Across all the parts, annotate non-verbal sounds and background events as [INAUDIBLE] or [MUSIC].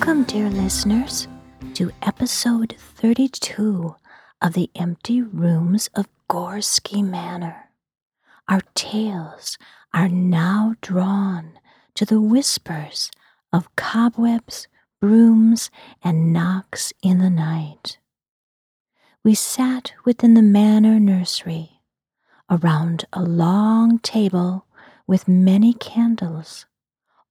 Welcome, dear listeners, to episode 32 of The Empty Rooms of Gorski Manor. Our tales are now drawn to the whispers of cobwebs, brooms, and knocks in the night. We sat within the manor nursery around a long table with many candles,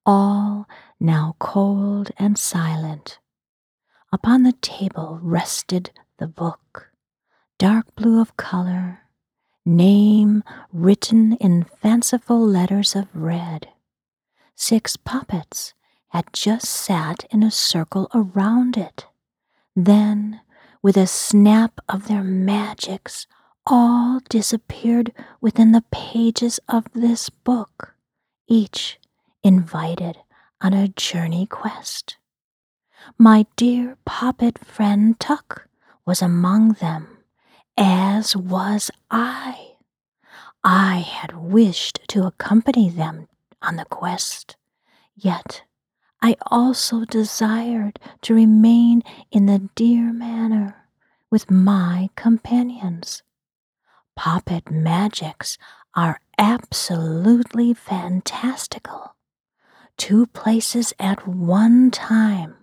all now cold and silent. Upon the table rested the book, dark blue of color, name written in fanciful letters of red. Six puppets had just sat in a circle around it. Then, with a snap of their magics, all disappeared within the pages of this book, each invited on a journey quest. My dear puppet friend Tuck was among them, as was I. I had wished to accompany them on the quest, yet I also desired to remain in the dear manor with my companions. Puppet magics are absolutely fantastical two places at one time.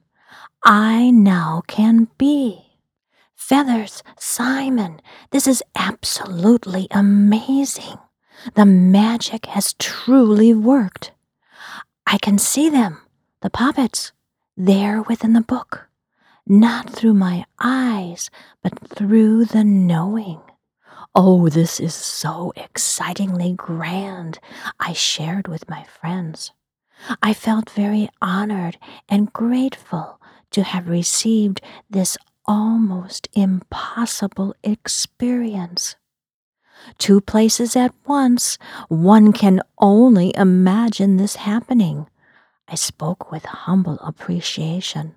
I now can be. Feathers, Simon, this is absolutely amazing. The magic has truly worked. I can see them, the puppets, there within the book, not through my eyes, but through the knowing. Oh, this is so excitingly grand, I shared with my friends. I felt very honored and grateful to have received this almost impossible experience. Two places at once, one can only imagine this happening. I spoke with humble appreciation.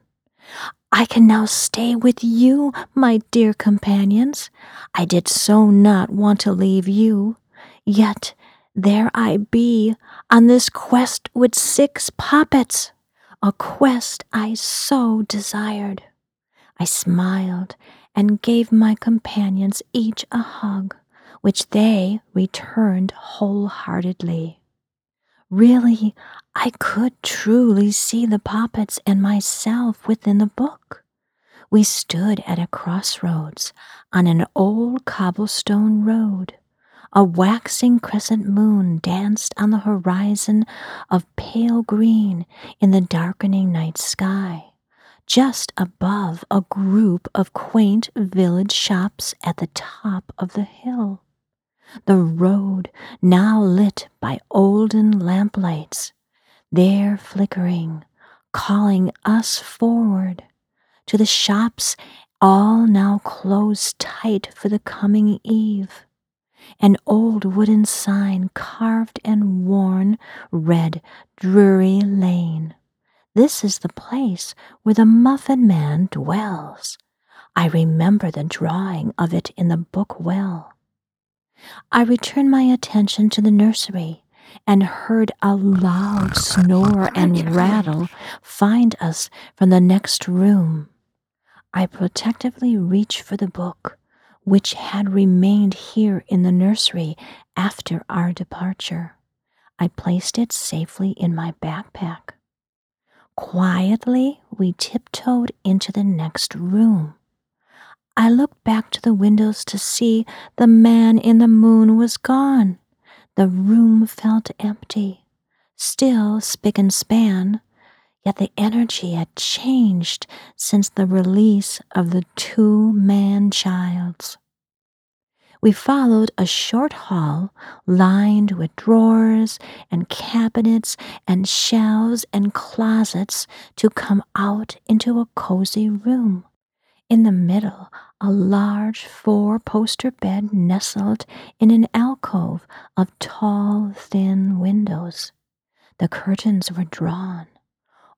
I can now stay with you, my dear companions. I did so not want to leave you. Yet there I be on this quest with six puppets, a quest I so desired. I smiled and gave my companions each a hug, which they returned wholeheartedly. Really, I could truly see the puppets and myself within the book. We stood at a crossroads on an old cobblestone road. A waxing crescent moon danced on the horizon of pale green in the darkening night sky, just above a group of quaint village shops at the top of the hill. The road, now lit by olden lamplights, there flickering, calling us forward. To the shops all now closed tight for the coming eve an old wooden sign carved and worn read Drury Lane. This is the place where the Muffin Man dwells. I remember the drawing of it in the book well. I returned my attention to the nursery and heard a loud snore and rattle find us from the next room. I protectively reach for the book, which had remained here in the nursery after our departure. I placed it safely in my backpack. Quietly, we tiptoed into the next room. I looked back to the windows to see the man in the moon was gone. The room felt empty, still spick and span, yet the energy had changed since the release of the two man childs. We followed a short hall lined with drawers and cabinets and shelves and closets to come out into a cozy room. In the middle, a large four poster bed nestled in an alcove of tall, thin windows. The curtains were drawn.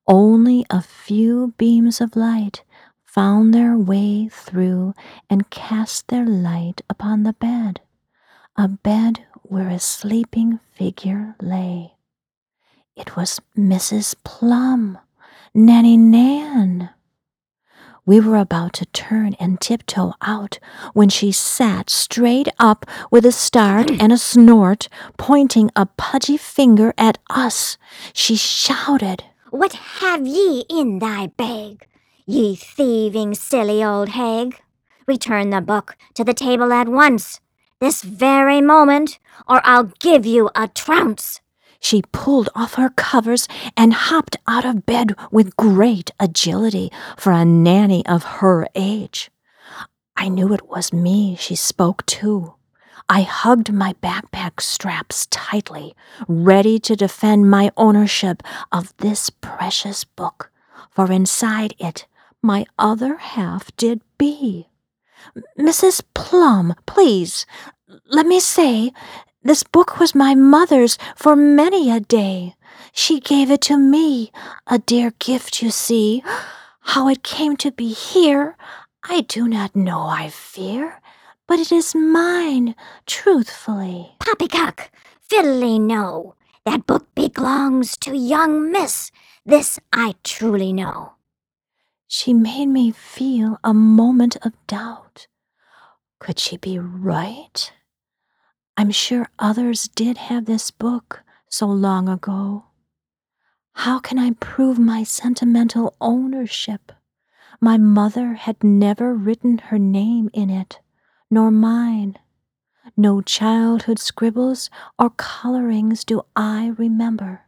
Only a few beams of light found their way through and cast their light upon the bed, a bed where a sleeping figure lay. It was Mrs. Plum, Nanny Nan. We were about to turn and tiptoe out when she sat straight up with a start [CLEARS THROAT] and a snort, pointing a pudgy finger at us. She shouted, What have ye in thy bag, ye thieving, silly old hag? Return the book to the table at once, this very moment, or I'll give you a trounce. She pulled off her covers and hopped out of bed with great agility for a nanny of her age. I knew it was me she spoke to. I hugged my backpack straps tightly, ready to defend my ownership of this precious book, for inside it my other half did be. Mrs. Plum, please, let me say this book was my mother's for many a day. She gave it to me, a dear gift, you see. How it came to be here, I do not know, I fear, but it is mine, truthfully. Poppycock, fiddly no. That book belongs to young miss. This I truly know. She made me feel a moment of doubt. Could she be right? I'm sure others did have this book so long ago. How can I prove my sentimental ownership? My mother had never written her name in it, nor mine. No childhood scribbles or colorings do I remember.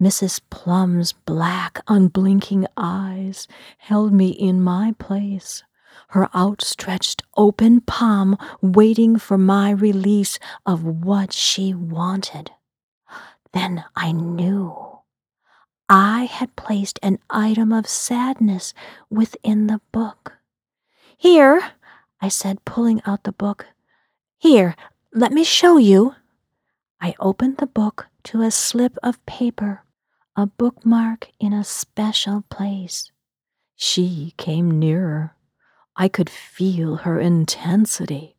Mrs. Plum's black, unblinking eyes held me in my place her outstretched open palm waiting for my release of what she wanted. Then I knew. I had placed an item of sadness within the book. Here, I said, pulling out the book. Here, let me show you. I opened the book to a slip of paper, a bookmark in a special place. She came nearer. I could feel her intensity.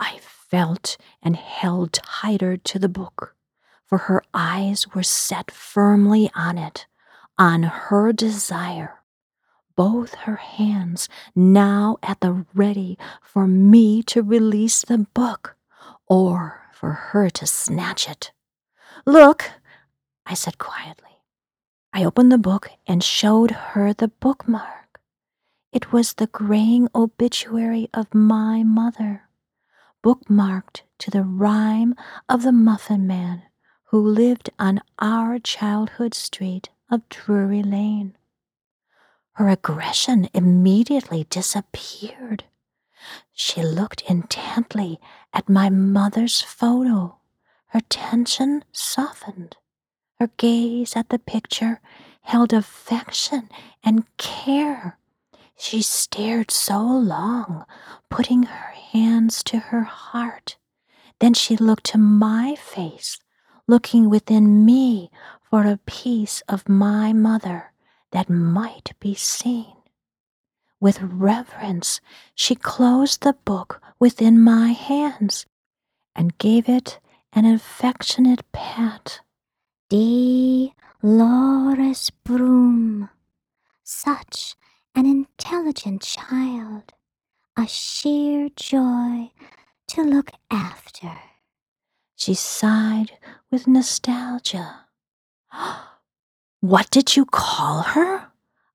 I felt and held tighter to the book, for her eyes were set firmly on it, on her desire. Both her hands now at the ready for me to release the book, or for her to snatch it. Look, I said quietly. I opened the book and showed her the bookmark. It was the graying obituary of my mother, bookmarked to the rhyme of the Muffin Man who lived on our childhood street of Drury Lane. Her aggression immediately disappeared. She looked intently at my mother's photo. Her tension softened. Her gaze at the picture held affection and care. She stared so long, putting her hands to her heart. Then she looked to my face, looking within me for a piece of my mother that might be seen. With reverence, she closed the book within my hands and gave it an affectionate pat. Dolores Broome, such an intelligent child, a sheer joy to look after. She sighed with nostalgia. [GASPS] What did you call her?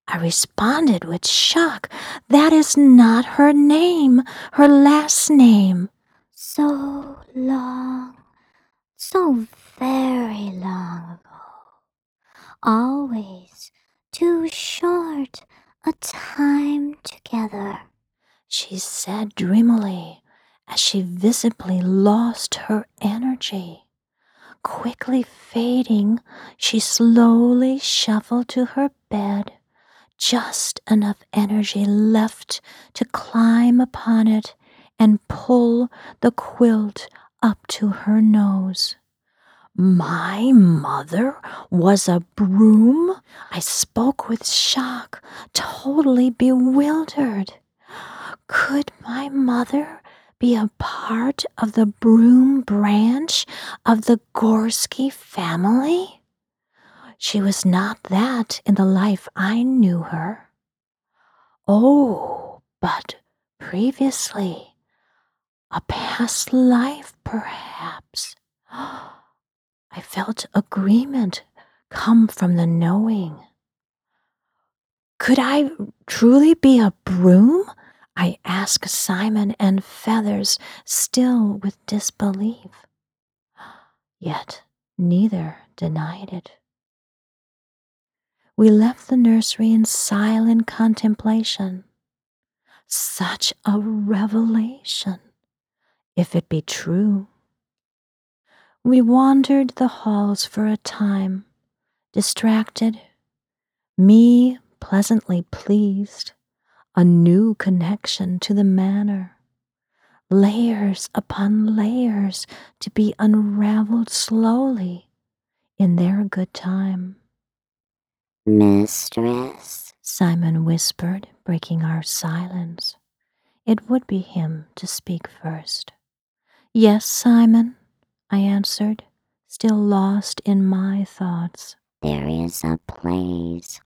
I responded with shock. That is not her name, her last name. So long, so very long ago. Always too short a time together, she said dreamily as she visibly lost her energy. Quickly fading, she slowly shuffled to her bed, just enough energy left to climb upon it and pull the quilt up to her nose. My mother was a broom? I spoke with shock, totally bewildered. Could my mother be a part of the broom branch of the Gorski family? She was not that in the life I knew her. Oh, but previously, a past life perhaps. [GASPS] I felt agreement come from the knowing. Could I truly be a broom? I asked Simon and Feathers, still with disbelief. Yet neither denied it. We left the nursery in silent contemplation. Such a revelation, if it be true. We wandered the halls for a time, distracted, me pleasantly pleased, a new connection to the manor, layers upon layers to be unraveled slowly in their good time. Mistress, Simon whispered, breaking our silence. It would be him to speak first. Yes, Simon, I answered, still lost in my thoughts. there is a place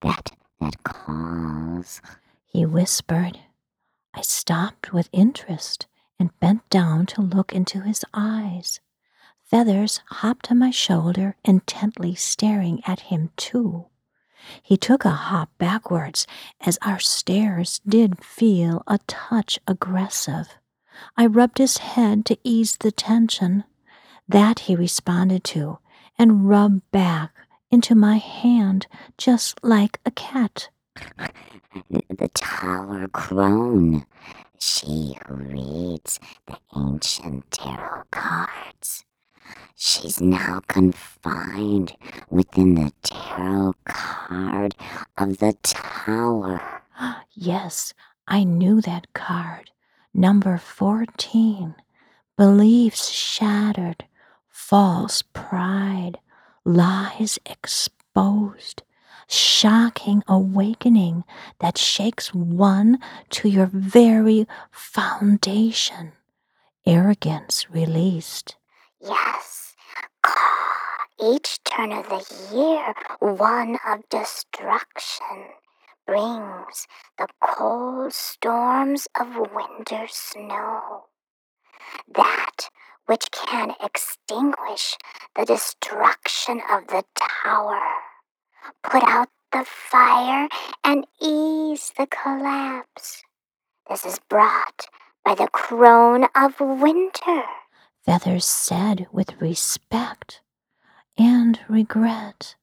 that that calls. He whispered. I stopped with interest and bent down to look into his eyes. Feathers hopped on my shoulder, intently staring at him, too. He took a hop backwards as our stares did feel a touch aggressive. I rubbed his head to ease the tension. That he responded to and rubbed back into my hand just like a cat. The tower crone, she who reads the ancient tarot cards. She's now confined within the tarot card of the tower. [GASPS] Yes, I knew that card. Number 14. Beliefs shattered, false pride, lies exposed, shocking awakening that shakes one to your very foundation, arrogance released. Yes, ah, each turn of the year one of destruction brings the cold storms of winter snow. That which can extinguish the destruction of the tower, put out the fire, and ease the collapse. This is brought by the crone of winter. Feathers said with respect and regret.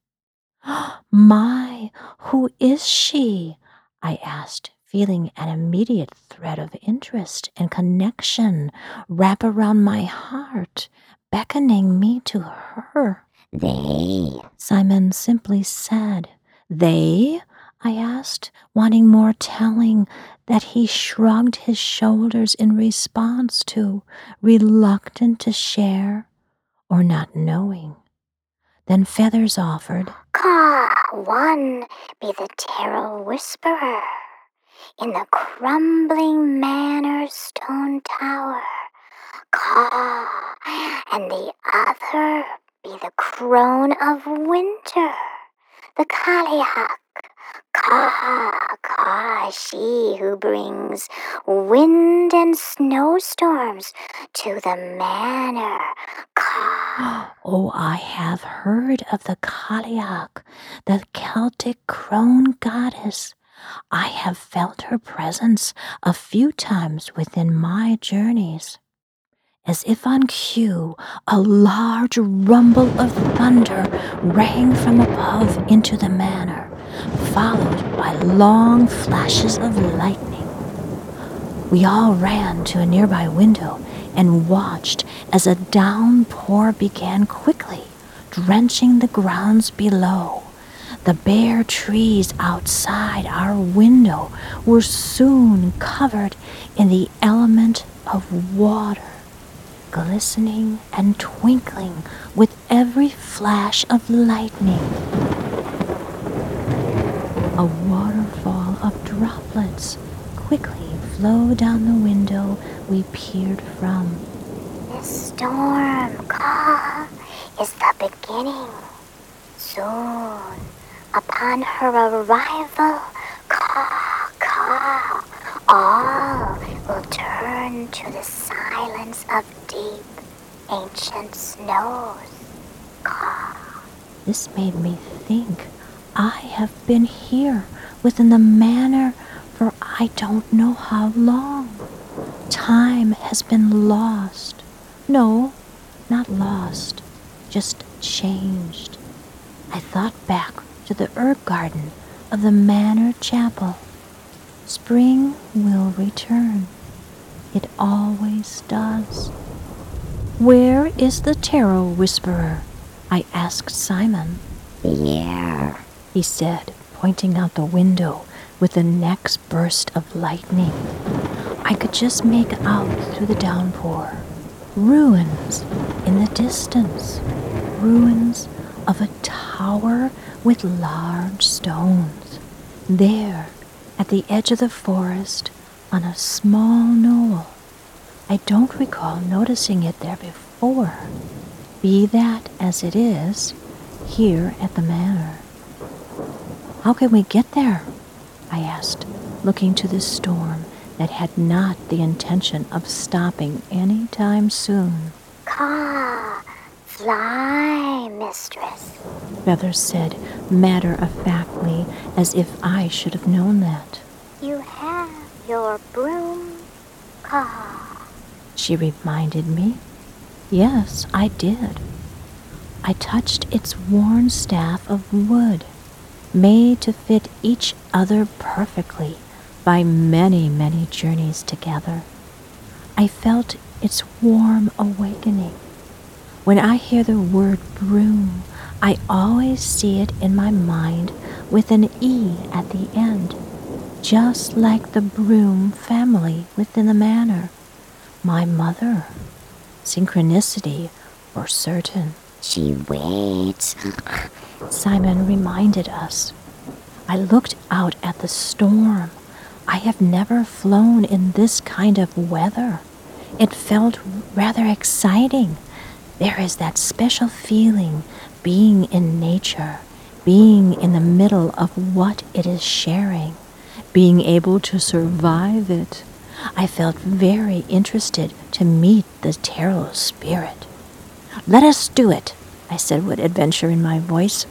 My, who is she? I asked, feeling an immediate thread of interest and connection wrap around my heart, beckoning me to her. They, Simon simply said, They? I asked, wanting more telling that he shrugged his shoulders in response to, reluctant to share or not knowing. Then Feathers offered, Caw, one be the tarot whisperer in the crumbling manor stone tower. Caw, and the other be the crone of winter, the Cailleach. Caw, caw, she who brings wind and snowstorms to the manor. Caw. [GASPS] Oh, I have heard of the Cailleach, the Celtic crone goddess. I have felt her presence a few times within my journeys. As if on cue, a large rumble of thunder rang from above into the manor, followed by long flashes of lightning. We all ran to a nearby window and watched as a downpour began quickly, drenching the grounds below. The bare trees outside our window were soon covered in the element of water, glistening and twinkling with every flash of lightning. A waterfall of droplets quickly flowed down the window we peered from. The storm, call is the beginning. Soon, upon her arrival, caw, caw, all will turn to the silence of deep, ancient snows. This made me think I have been here within the manor for I don't know how long. Time has been lost. No, not lost, just changed. I thought back to the herb garden of the manor chapel. Spring will return. It always does. Where is the tarot whisperer? I asked Simon. Here. He said, pointing out the window with the next burst of lightning. I could just make out through the downpour ruins in the distance, ruins of a tower with large stones. There, at the edge of the forest, on a small knoll. I don't recall noticing it there before. Be that as it is, here at the manor. How can we get there? I asked, looking to the storm that had not the intention of stopping any time soon. Caw. Fly, mistress. Feathers said matter of factly, as if I should have known that. You have your broom. car, She reminded me. Yes, I did. I touched its worn staff of wood, made to fit each other perfectly by many, many journeys together. I felt its warm awakening. When I hear the word broom, I always see it in my mind with an E at the end, just like the Broome family within the manor. My mother. Synchronicity for certain. She waits. Simon reminded us. I looked out at the storm. I have never flown in this kind of weather. It felt rather exciting. There is that special feeling being in nature, being in the middle of what it is sharing, being able to survive it. I felt very interested to meet the tarot spirit. Let us do it, I said with adventure in my voice.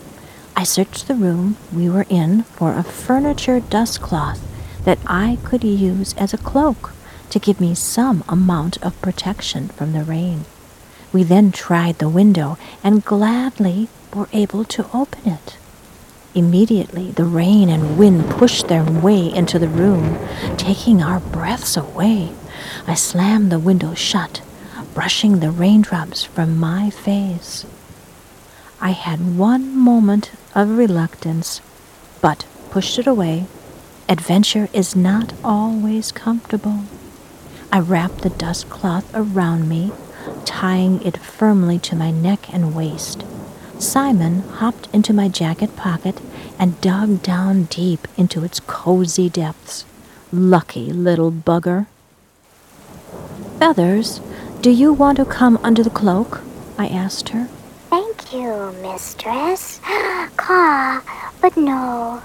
I searched the room we were in for a furniture dust cloth that I could use as a cloak to give me some amount of protection from the rain. We then tried the window and gladly were able to open it. Immediately, the rain and wind pushed their way into the room, taking our breaths away. I slammed the window shut, brushing the raindrops from my face. I had one moment of reluctance, but pushed it away. Adventure is not always comfortable. I wrapped the dust cloth around me, tying it firmly to my neck and waist. Simon hopped into my jacket pocket and dug down deep into its cozy depths. Lucky little bugger. Feathers, do you want to come under the cloak? I asked her. Thank you, mistress. [GASPS] Caw, but no.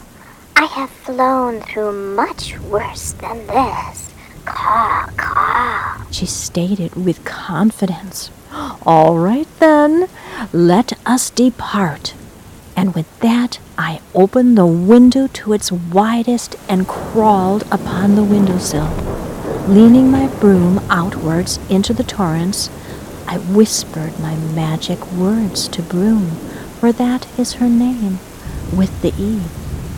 I have flown through much worse than this. She stated with confidence. All right then, let us depart. And with that, I opened the window to its widest and crawled upon the windowsill. Leaning my broom outwards into the torrents, I whispered my magic words to Broome, for that is her name, with the E.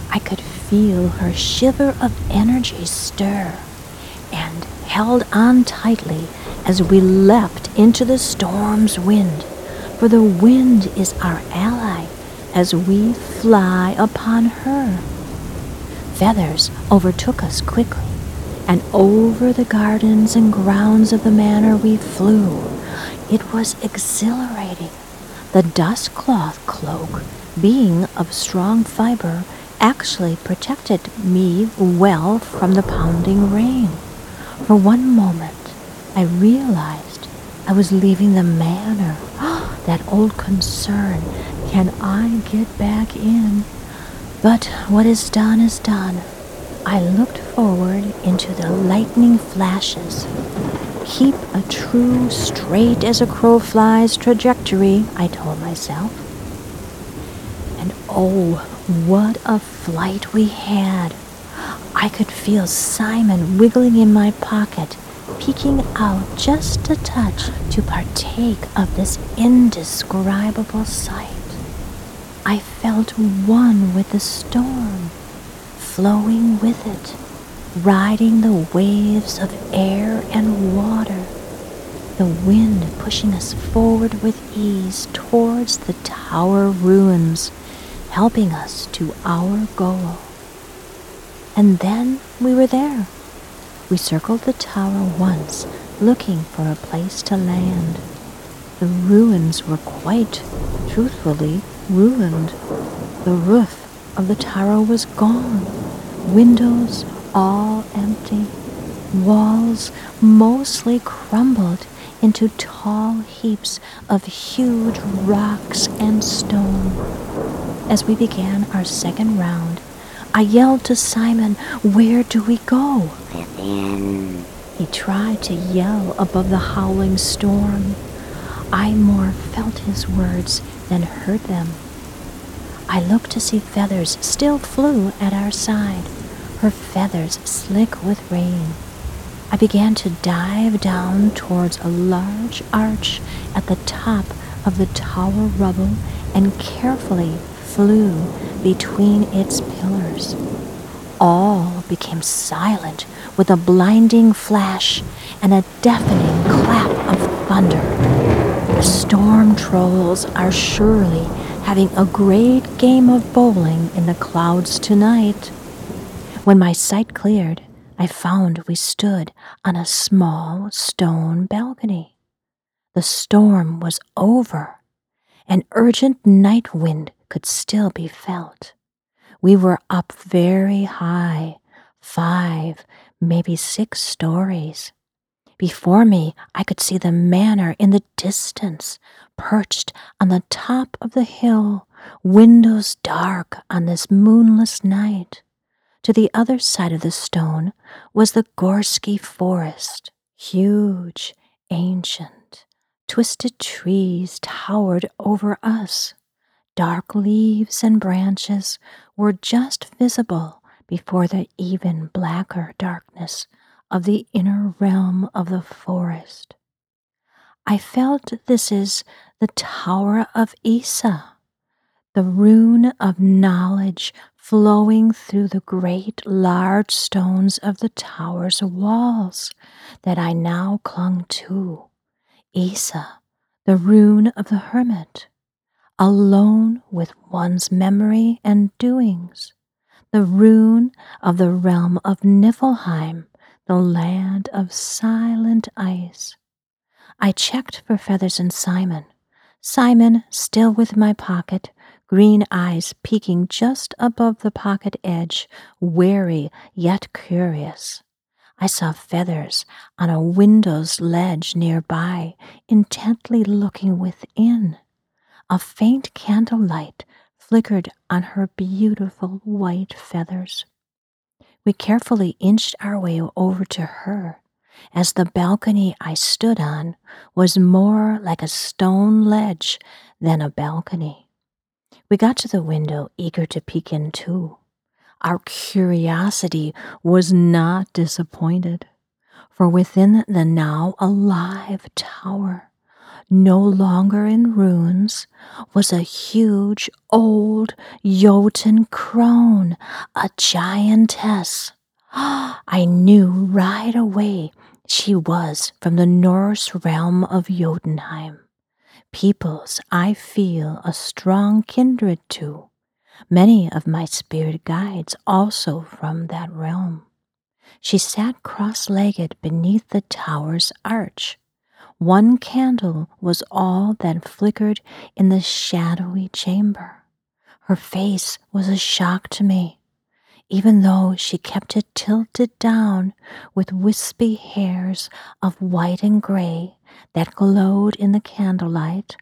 I could feel her shiver of energy stir, held on tightly as we leapt into the storm's wind, for the wind is our ally as we fly upon her. Feathers overtook us quickly, and over the gardens and grounds of the manor we flew. It was exhilarating. The dust cloth cloak, being of strong fiber, actually protected me well from the pounding rain. For one moment, I realized I was leaving the manor. [GASPS] that old concern can I get back in? But what is done is done. I looked forward into the lightning flashes. Keep a true, straight as a crow flies trajectory, I told myself. And oh, what a flight we had! I could feel Simon wiggling in my pocket, peeking out just a touch to partake of this indescribable sight. I felt one with the storm, flowing with it, riding the waves of air and water, the wind pushing us forward with ease towards the tower ruins, helping us to our goal. And then we were there. We circled the tower once, looking for a place to land. The ruins were quite, truthfully, ruined. The roof of the tower was gone, windows all empty, walls mostly crumbled into tall heaps of huge rocks and stone. As we began our second round, I yelled to Simon, Where do we go? Within. He tried to yell above the howling storm. I more felt his words than heard them. I looked to see Feathers still flew at our side, her feathers slick with rain. I began to dive down towards a large arch at the top of the tower rubble and carefully flew between its pillars. All became silent with a blinding flash and a deafening clap of thunder. The storm trolls are surely having a great game of bowling in the clouds tonight. When my sight cleared, I found we stood on a small stone balcony. The storm was over. An urgent night wind could still be felt. We were up very high, five, maybe six stories. Before me, I could see the manor in the distance, perched on the top of the hill, windows dark on this moonless night. To the other side of the stone was the Gorski forest, huge, ancient. Twisted trees towered over us. Dark leaves and branches were just visible before the even blacker darkness of the inner realm of the forest. I felt this is the Tower of Isa, the rune of knowledge flowing through the great large stones of the tower's walls that I now clung to. Isa, the rune of the hermit alone with one's memory and doings, the rune of the realm of Niflheim, the land of silent ice. I checked for Feathers and Simon. Simon still with my pocket, green eyes peeking just above the pocket edge, wary yet curious. I saw Feathers on a window's ledge nearby, intently looking within. A faint candlelight flickered on her beautiful white feathers. We carefully inched our way over to her, as the balcony I stood on was more like a stone ledge than a balcony. We got to the window, eager to peek in too. Our curiosity was not disappointed, for within the now alive tower no longer in ruins, was a huge old Jotun crone, a giantess. [GASPS] I knew right away she was from the Norse realm of Jotunheim, peoples I feel a strong kindred to. Many of my spirit guides also from that realm. She sat cross legged beneath the tower's arch, one candle was all that flickered in the shadowy chamber. Her face was a shock to me. Even though she kept it tilted down with wispy hairs of white and gray that glowed in the candlelight,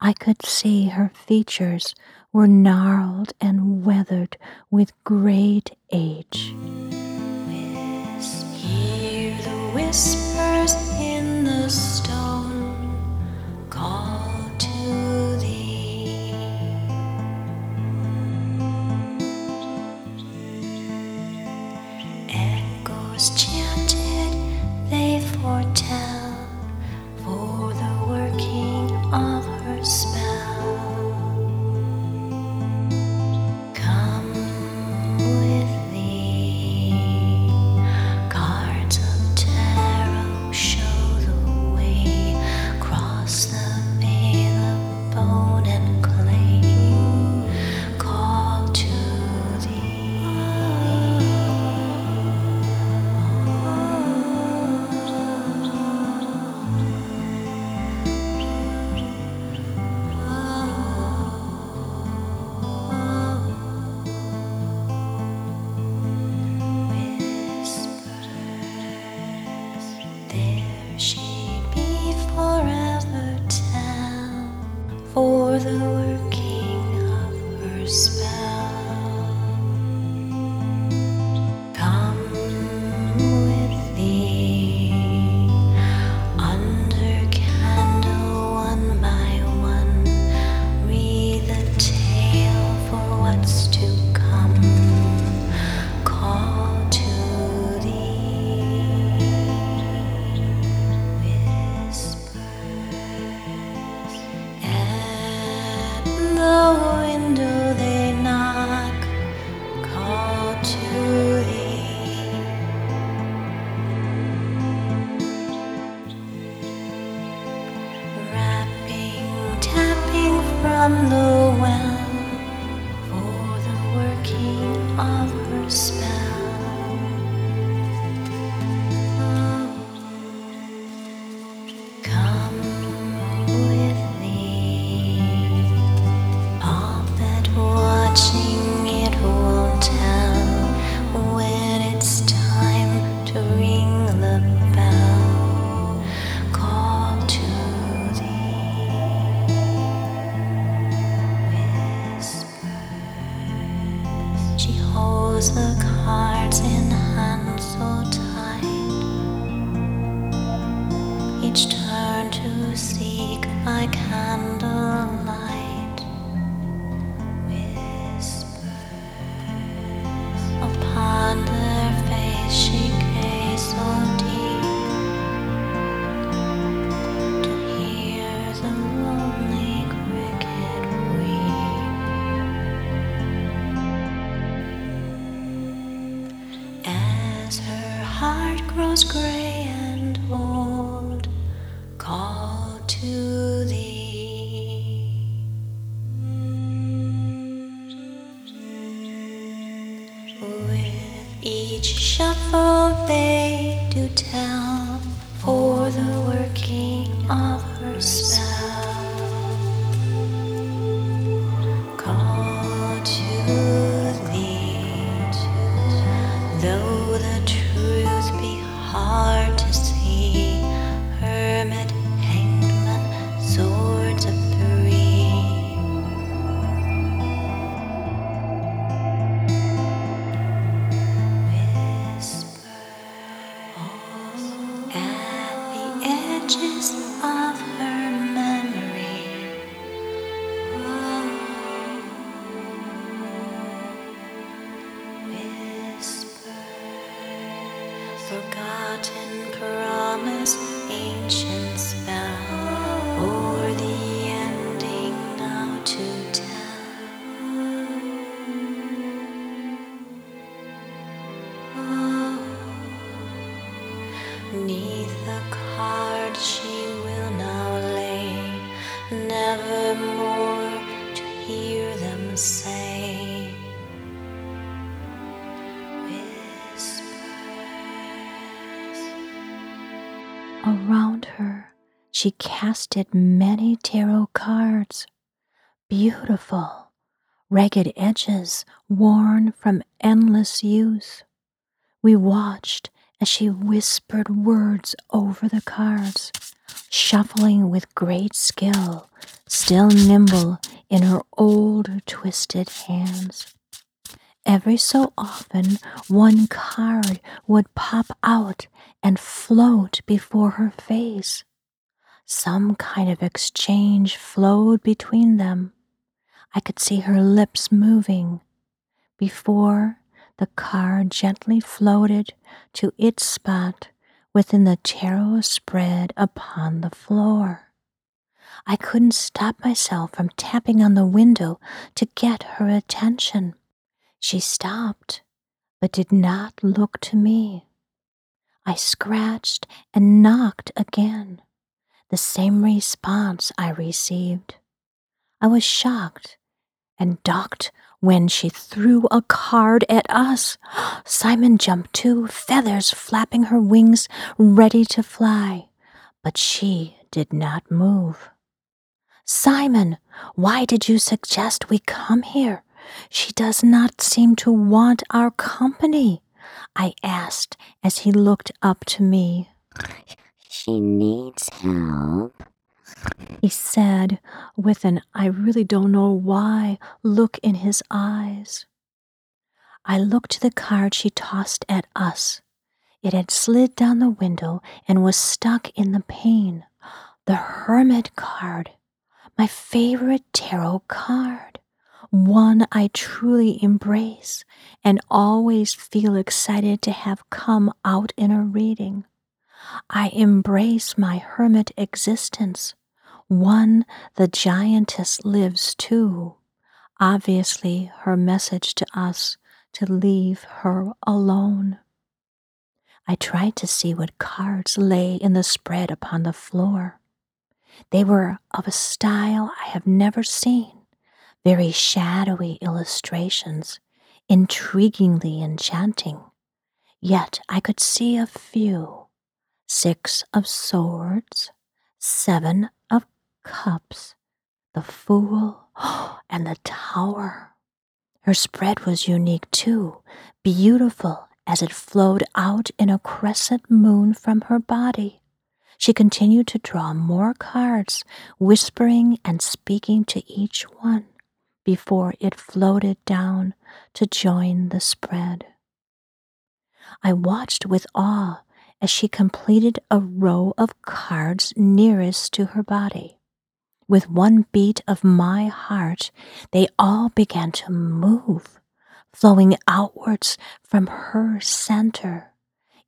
I could see her features were gnarled and weathered with great age. Hear the whispers in the she casted many tarot cards, beautiful, ragged edges worn from endless use. We watched as she whispered words over the cards, shuffling with great skill, still nimble in her old twisted hands. Every so often, one card would pop out and float before her face. Some kind of exchange flowed between them. I could see her lips moving. Before, the car gently floated to its spot within the tarot spread upon the floor. I couldn't stop myself from tapping on the window to get her attention. She stopped, but did not look to me. I scratched and knocked again. The same response I received. I was shocked and ducked when she threw a card at us. [GASPS] Simon jumped too, feathers flapping her wings, ready to fly. But she did not move. Simon, why did you suggest we come here? She does not seem to want our company, I asked as he looked up to me. She needs help. He said with an I really don't know why look in his eyes. I looked to the card she tossed at us. It had slid down the window and was stuck in the pane. The Hermit card, my favorite tarot card one I truly embrace and always feel excited to have come out in a reading. I embrace my hermit existence, one the giantess lives too. Obviously, her message to us to leave her alone. I tried to see what cards lay in the spread upon the floor. They were of a style I have never seen very shadowy illustrations, intriguingly enchanting. Yet I could see a few six of swords, seven of cups, the fool, [GASPS] and the tower. Her spread was unique too, beautiful as it flowed out in a crescent moon from her body. She continued to draw more cards, whispering and speaking to each one before it floated down to join the spread. I watched with awe as she completed a row of cards nearest to her body. With one beat of my heart, they all began to move, flowing outwards from her center,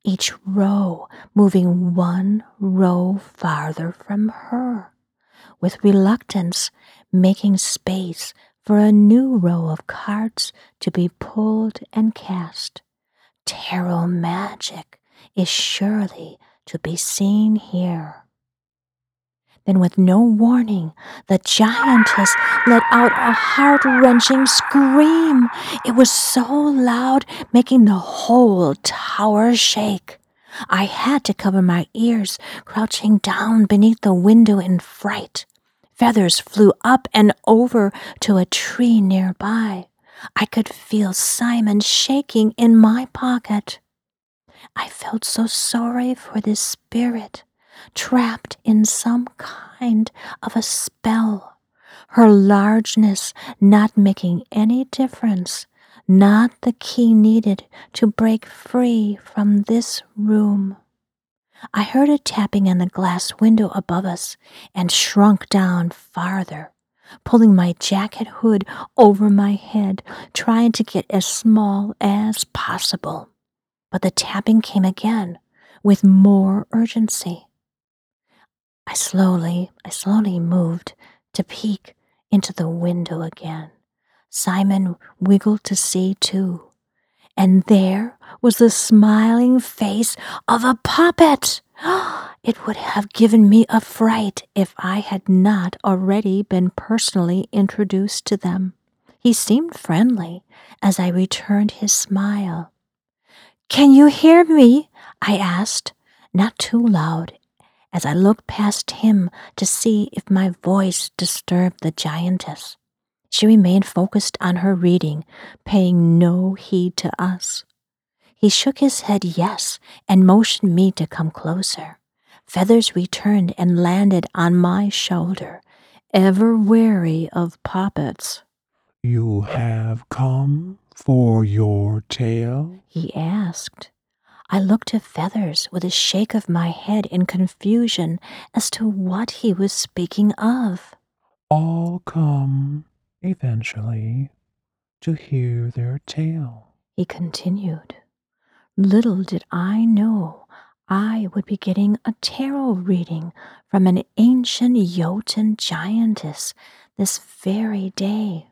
each row moving one row farther from her, with reluctance making space for a new row of cards to be pulled and cast. Tarot magic is surely to be seen here. Then, with no warning, the giantess let out a heart wrenching scream. It was so loud, making the whole tower shake. I had to cover my ears, crouching down beneath the window in fright. Feathers flew up and over to a tree nearby. I could feel Simon shaking in my pocket. I felt so sorry for this spirit, trapped in some kind of a spell, her largeness not making any difference, not the key needed to break free from this room. I heard a tapping on the glass window above us and shrunk down farther, pulling my jacket hood over my head, trying to get as small as possible. But the tapping came again with more urgency. I slowly, I slowly moved to peek into the window again. Simon wiggled to see too and there was the smiling face of a puppet. [GASPS] It would have given me a fright if I had not already been personally introduced to them. He seemed friendly as I returned his smile. Can you hear me? I asked, not too loud, as I looked past him to see if my voice disturbed the giantess. She remained focused on her reading, paying no heed to us. He shook his head yes and motioned me to come closer. Feathers returned and landed on my shoulder, ever wary of poppets. You have come for your tale? He asked. I looked at Feathers with a shake of my head in confusion as to what he was speaking of. All come, eventually, to hear their tale. He continued. Little did I know I would be getting a tarot reading from an ancient Jotun giantess this very day.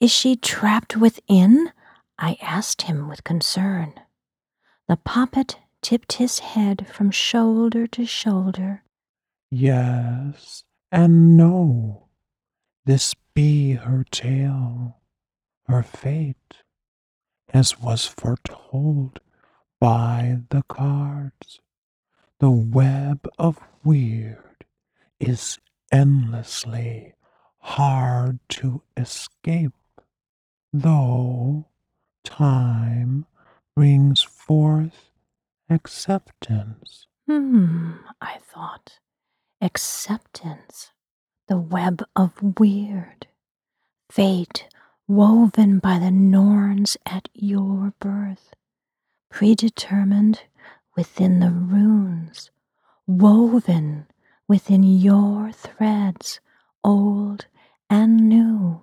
Is she trapped within? I asked him with concern. The poppet tipped his head from shoulder to shoulder. Yes and no. This be her tale, her fate, as was foretold by the cards. The web of weird is endlessly hard to escape, though time brings forth acceptance. Hmm, I thought. Acceptance. The web of weird. Fate woven by the Norns at your birth. Predetermined within the runes. Woven within your threads, old and new.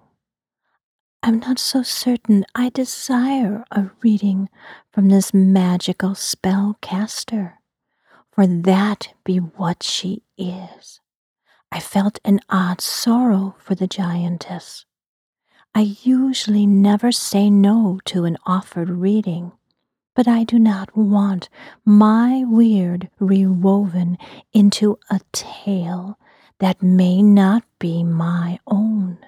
I'm not so certain I desire a reading from this magical spellcaster, for that be what she is. I felt an odd sorrow for the giantess. I usually never say no to an offered reading, but I do not want my weird rewoven into a tale that may not be my own.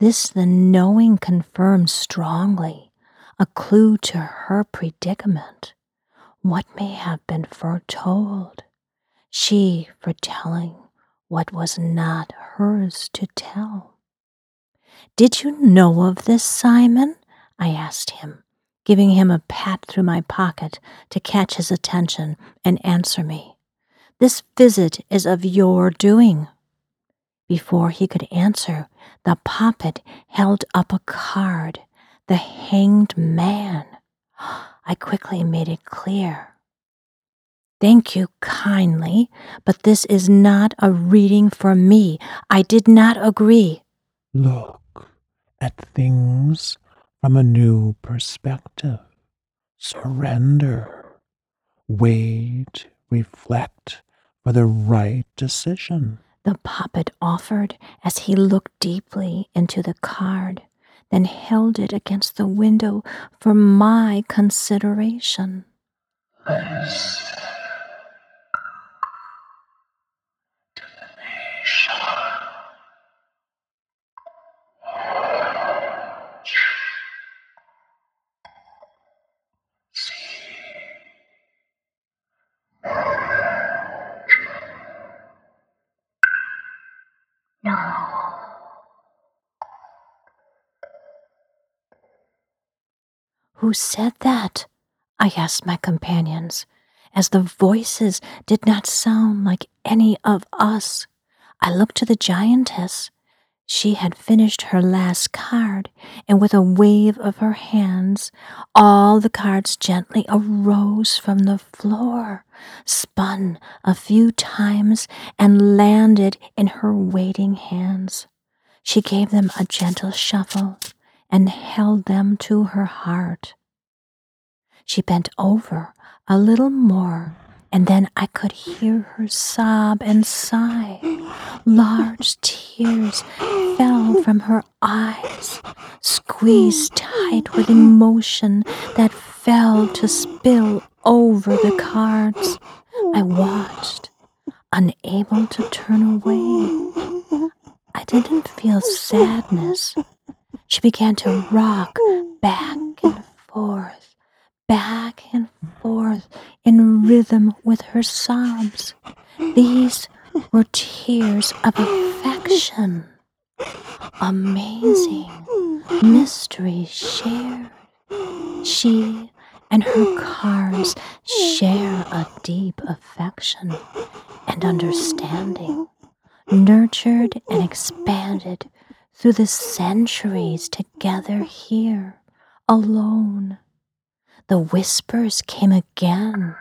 This the knowing confirms strongly, a clue to her predicament. What may have been foretold, she foretelling what was not hers to tell. Did you know of this, Simon? I asked him, giving him a pat through my pocket to catch his attention and answer me. This visit is of your doing. Before he could answer, the puppet held up a card, the hanged man. I quickly made it clear. Thank you kindly, but this is not a reading for me. I did not agree. Look at things from a new perspective. Surrender. Wait, reflect for the right decision the poppet offered as he looked deeply into the card, then held it against the window for my consideration. Who said that? I asked my companions, as the voices did not sound like any of us. I looked to the giantess. She had finished her last card, and with a wave of her hands, all the cards gently arose from the floor, spun a few times, and landed in her waiting hands. She gave them a gentle shuffle and held them to her heart. She bent over a little more, and then I could hear her sob and sigh. Large tears fell from her eyes, squeezed tight with emotion that fell to spill over the cards. I watched, unable to turn away. I didn't feel sadness she began to rock back and forth, back and forth in rhythm with her sobs. These were tears of affection. Amazing mystery shared. She and her cars share a deep affection and understanding, nurtured and expanded through the centuries together here, alone. The whispers came again.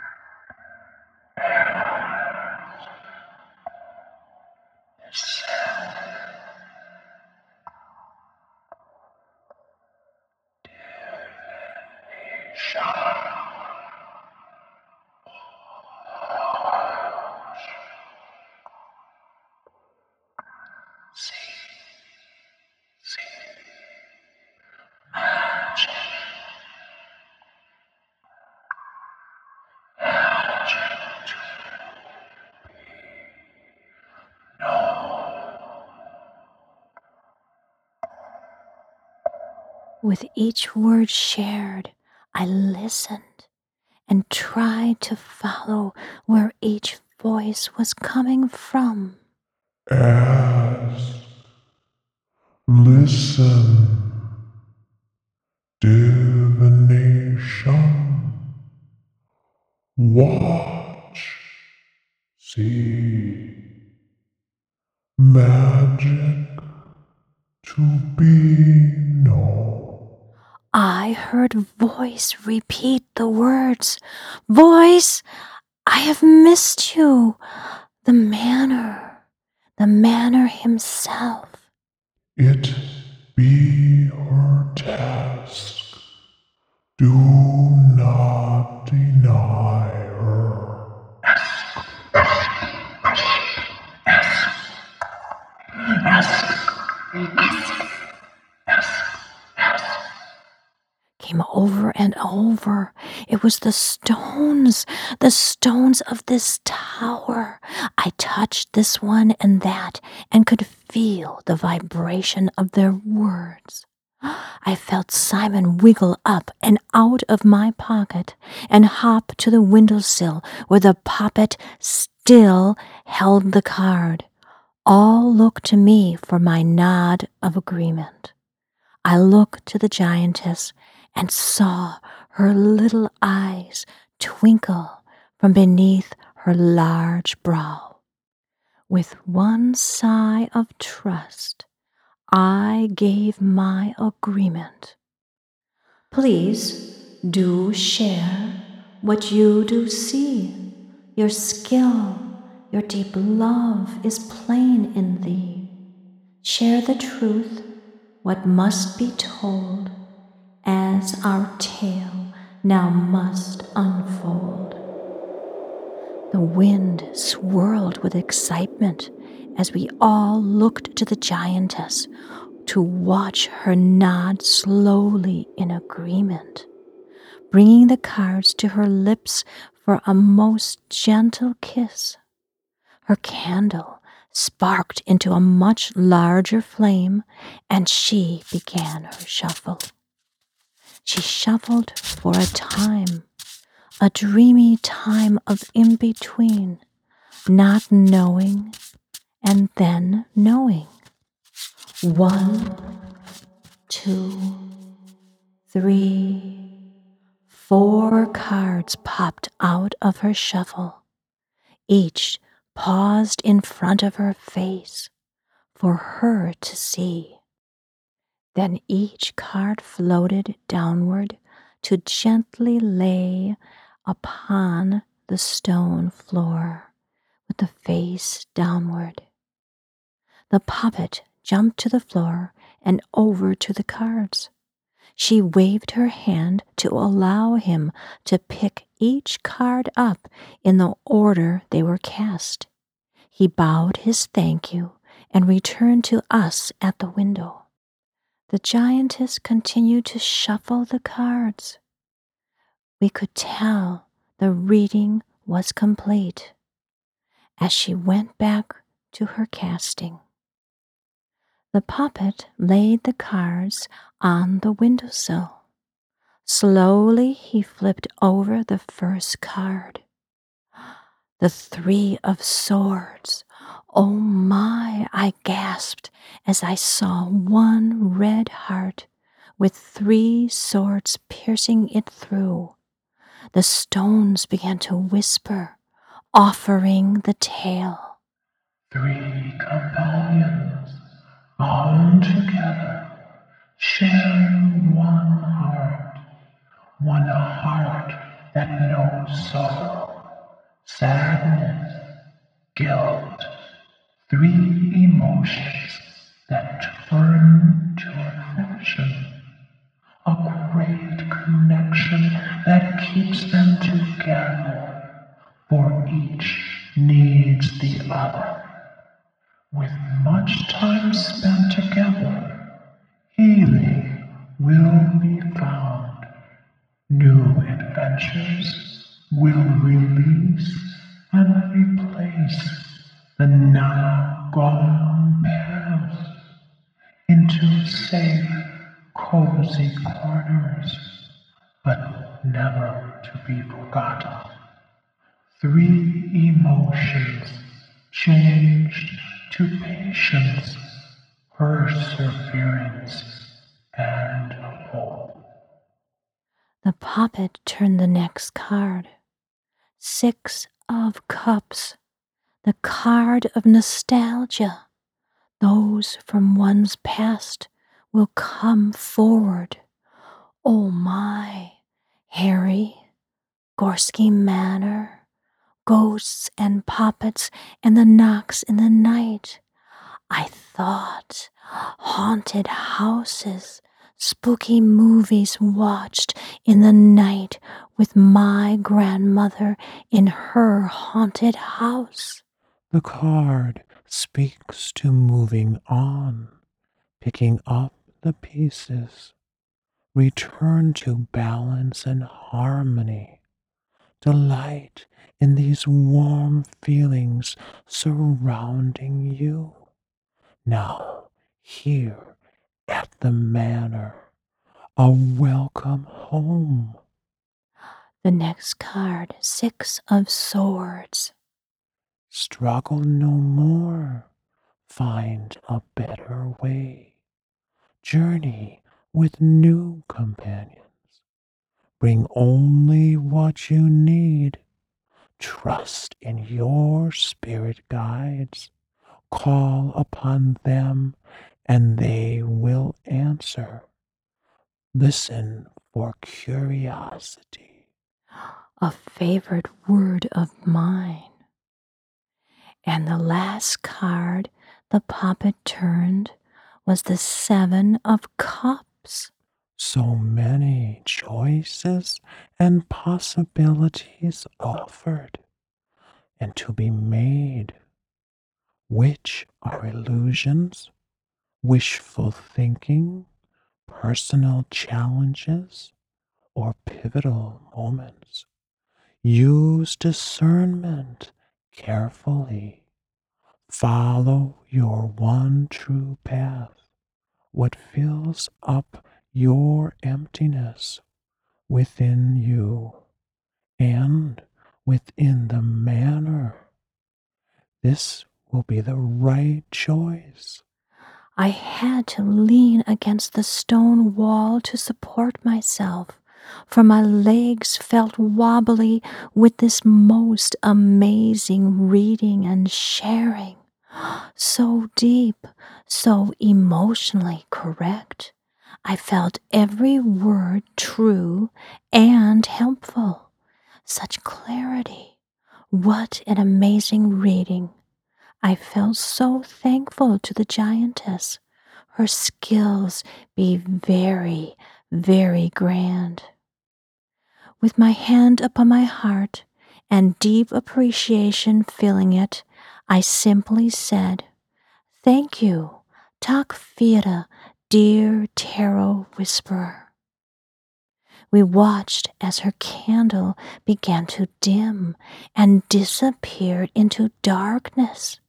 With each word shared, I listened and tried to follow where each voice was coming from. Ask, listen, divination, watch, see, magic to be known. I heard voice repeat the words Voice, I have missed you. The manor, the manor himself. It be her task. Do not deny over. It was the stones, the stones of this tower. I touched this one and that and could feel the vibration of their words. I felt Simon wiggle up and out of my pocket and hop to the windowsill where the puppet still held the card. All looked to me for my nod of agreement. I looked to the giantess and saw her little eyes twinkle from beneath her large brow. With one sigh of trust, I gave my agreement. Please do share what you do see. Your skill, your deep love is plain in thee. Share the truth, what must be told, as our tale now must unfold. The wind swirled with excitement as we all looked to the giantess to watch her nod slowly in agreement, bringing the cards to her lips for a most gentle kiss. Her candle sparked into a much larger flame, and she began her shuffle. She shuffled for a time, a dreamy time of in between, not knowing and then knowing. One, two, three, four cards popped out of her shuffle. Each paused in front of her face for her to see. Then each card floated downward to gently lay upon the stone floor with the face downward. The puppet jumped to the floor and over to the cards. She waved her hand to allow him to pick each card up in the order they were cast. He bowed his thank you and returned to us at the window. The giantess continued to shuffle the cards. We could tell the reading was complete as she went back to her casting. The puppet laid the cards on the windowsill. Slowly he flipped over the first card. [GASPS] The Three of Swords. Oh my, I gasped as I saw one red heart with three swords piercing it through. The stones began to whisper, offering the tale. Three companions bound together, sharing one heart, one heart that knows sorrow, sadness, guilt, three emotions that turn to affection. A great connection that keeps them together, for each needs the other. With much time spent together, healing will be found. New adventures will release and replace the now gone past into safe, cozy corners, but never to be forgotten. Three emotions changed to patience, perseverance, and hope. The puppet turned the next card. Six of Cups, the card of nostalgia. Those from one's past will come forward. Oh my, Harry, Gorski Manor, ghosts and puppets and the knocks in the night. I thought haunted houses, spooky movies watched in the night with my grandmother in her haunted house. The card speaks to moving on, picking up the pieces, return to balance and harmony. Delight in these warm feelings surrounding you. Now, here at the manor, a welcome home. The next card, Six of Swords. Struggle no more. Find a better way. Journey with new companions. Bring only what you need. Trust in your spirit guides. Call upon them and they will answer. Listen for curiosity. A favorite word of mine. And the last card the puppet turned was the Seven of Cups. So many choices and possibilities offered and to be made. Which are illusions, wishful thinking, personal challenges, or pivotal moments. Use discernment carefully. Follow your one true path, what fills up your emptiness within you and within the manor. This will be the right choice. I had to lean against the stone wall to support myself, for my legs felt wobbly with this most amazing reading and sharing. [GASPS] So deep, so emotionally correct. I felt every word true and helpful. Such clarity. What an amazing reading. I felt so thankful to the giantess. Her skills be very, very grand. With my hand upon my heart and deep appreciation filling it, I simply said, Thank you, Takfira, dear tarot whisperer. We watched as her candle began to dim and disappeared into darkness.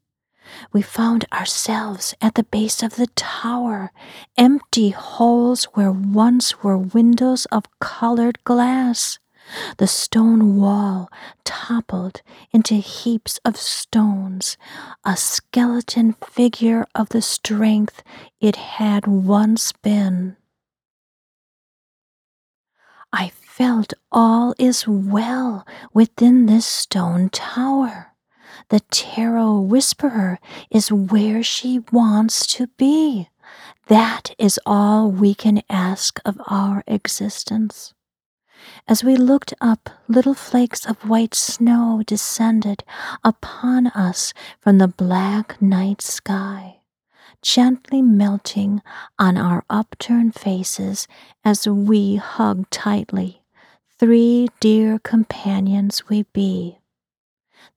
We found ourselves at the base of the tower, empty holes where once were windows of colored glass. The stone wall toppled into heaps of stones, a skeleton figure of the strength it had once been. I felt all is well within this stone tower. The tarot whisperer is where she wants to be. That is all we can ask of our existence. As we looked up, little flakes of white snow descended upon us from the black night sky, gently melting on our upturned faces as we hugged tightly, three dear companions we be.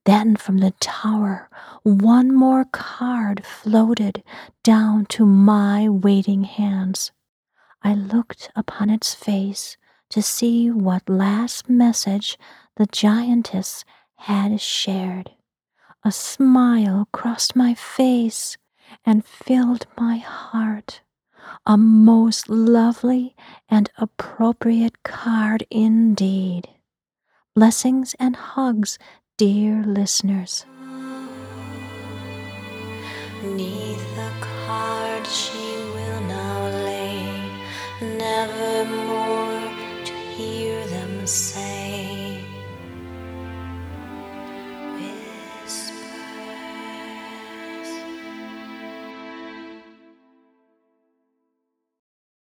Then from the tower, one more card floated down to my waiting hands. I looked upon its face to see what last message the giantess had shared. A smile crossed my face and filled my heart. A most lovely and appropriate card indeed. Blessings and hugs dear listeners. She